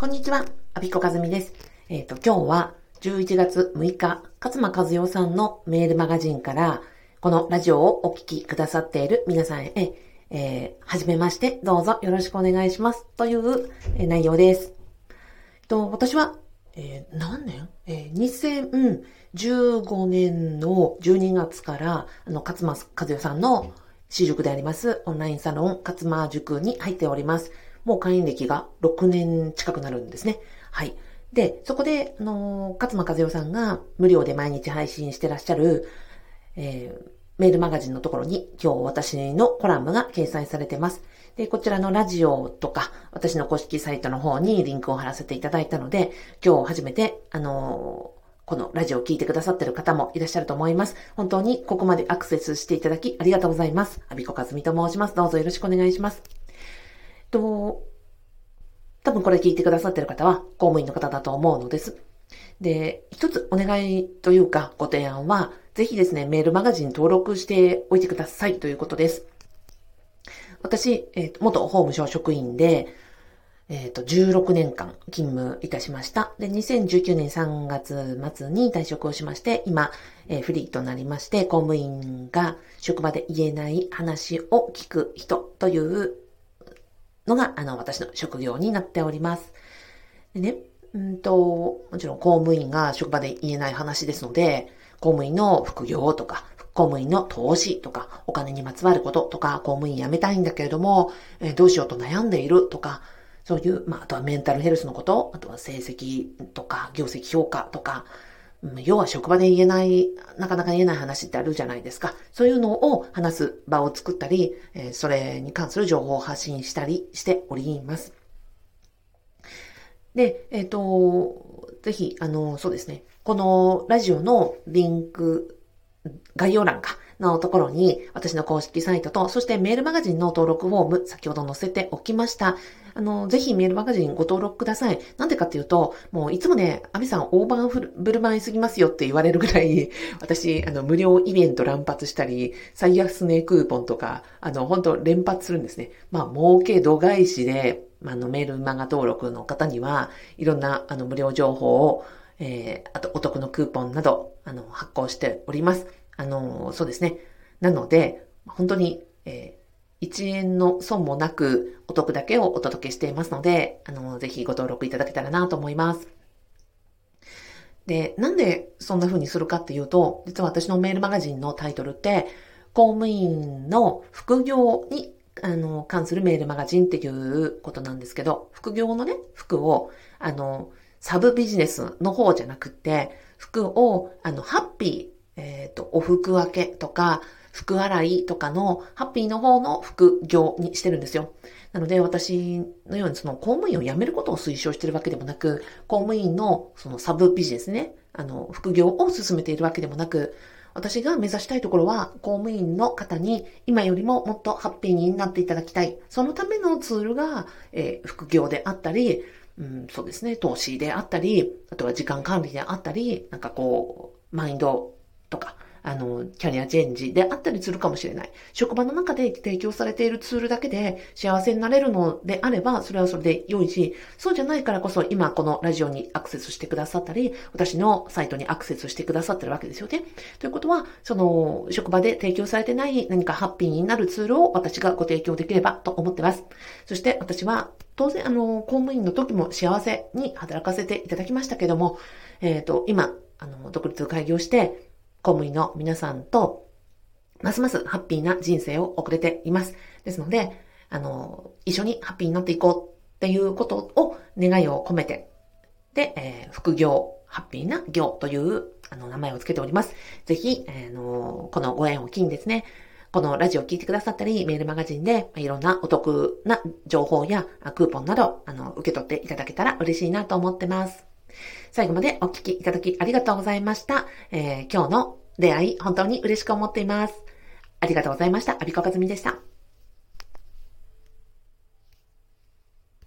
こんにちは、アビコカズミです。えっ、ー、と、今日は11月6日、勝間和代さんのメールマガジンから、このラジオをお聞きくださっている皆さんへ、えー、はじめまして、どうぞよろしくお願いします。という、内容です。えっと、私は、えー、何年？えー、2015年の12月から、あの、勝間和代さんの私塾であります、オンラインサロン、勝間塾に入っております。もう会員歴が6年近くなるんですね。はい。で、そこで、あの、勝間和代さんが無料で毎日配信してらっしゃる、えー、メールマガジンのところに今日私のコラムが掲載されてます。で、こちらのラジオとか、私の公式サイトの方にリンクを貼らせていただいたので、今日初めて、あのこのラジオを聴いてくださってる方もいらっしゃると思います。本当にここまでアクセスしていただきありがとうございます。アビコカズミと申します。どうぞよろしくお願いします。と、多分これ聞いてくださってる方は公務員の方だと思うのです。で、一つお願いというかご提案は、ぜひですね、メールマガジン登録しておいてくださいということです。私、え、ー、元法務省職員で、えっ、ー、と、16年間勤務いたしました。で、2019年3月末に退職をしまして、今、えー、フリーとなりまして、公務員が職場で言えない話を聞く人というのが、あの、私の職業になっております。でね、うんと、もちろん公務員が職場で言えない話ですので、公務員の副業とか、公務員の投資とか、お金にまつわることとか、公務員辞めたいんだけれども、え、どうしようと悩んでいるとか、そういう、まあ、あとはメンタルヘルスのこと、あとは成績とか、業績評価とか、要は職場で言えない、なかなか言えない話ってあるじゃないですか。そういうのを話す場を作ったり、えそれに関する情報を発信したりしております。で、えっ、ー、と、ぜひ、あの、そうですね。このラジオのリンク、概要欄か、のところに、私の公式サイトと、そしてメールマガジンの登録フォーム、先ほど載せておきました。あの、ぜひメールマガジンご登録ください。なんでかっていうと、もういつもね、アミさん大盤振る舞いすぎますよって言われるぐらい、私、あの、無料イベント乱発したり、最安値クーポンとか、あの、本当連発するんですね。まあ、儲け度外視で、まあの、メールマガ登録の方には、いろんな、あの、無料情報を、えー、あと、お得のクーポンなど、あの、発行しております。あの、そうですね。なので、本当に、えー1円の損もなくお得だけをお届けしていますので、あの、ぜひご登録いただけたらなと思います。で、なんでそんな風にするかっていうと、実は私のメールマガジンのタイトルって、公務員の副業にあの、関するメールマガジンっていうことなんですけど、副業のね、服を、あの、サブビジネスの方じゃなくて、服を、あの、ハッピー、えっ、ー、と、お服分けとか、服洗いとかのハッピーの方の副業にしてるんですよ。なので私のようにその公務員を辞めることを推奨してるわけでもなく、公務員のそのサブビジネスね、あの、副業を進めているわけでもなく、私が目指したいところは、公務員の方に今よりももっとハッピーになっていただきたい。そのためのツールが、えー、副業であったり、うん、そうですね、投資であったり、あとは時間管理であったり、なんかこう、マインドとか、あの、キャリアチェンジであったりするかもしれない。職場の中で提供されているツールだけで幸せになれるのであれば、それはそれで良いし、そうじゃないからこそ今このラジオにアクセスしてくださったり、私のサイトにアクセスしてくださってるわけですよね。ということは、その、職場で提供されてない何かハッピーになるツールを私がご提供できればと思ってます。そして私は、当然、あの、公務員の時も幸せに働かせていただきましたけども、えっ、ー、と、今、あの、独立開業して、公務員の皆さんと、ますますハッピーな人生を送れています。ですので、あの、一緒にハッピーになっていこうっていうことを願いを込めて、で、えー、副業、ハッピーな業というあの名前を付けております。ぜひ、えー、のこのご縁を機にですね、このラジオを聞いてくださったり、メールマガジンでいろんなお得な情報やクーポンなど、あの、受け取っていただけたら嬉しいなと思ってます。最後までお聞きいただきありがとうございました。えー、今日の出会い、本当に嬉しく思っています。ありがとうございました。アビコカズミでした。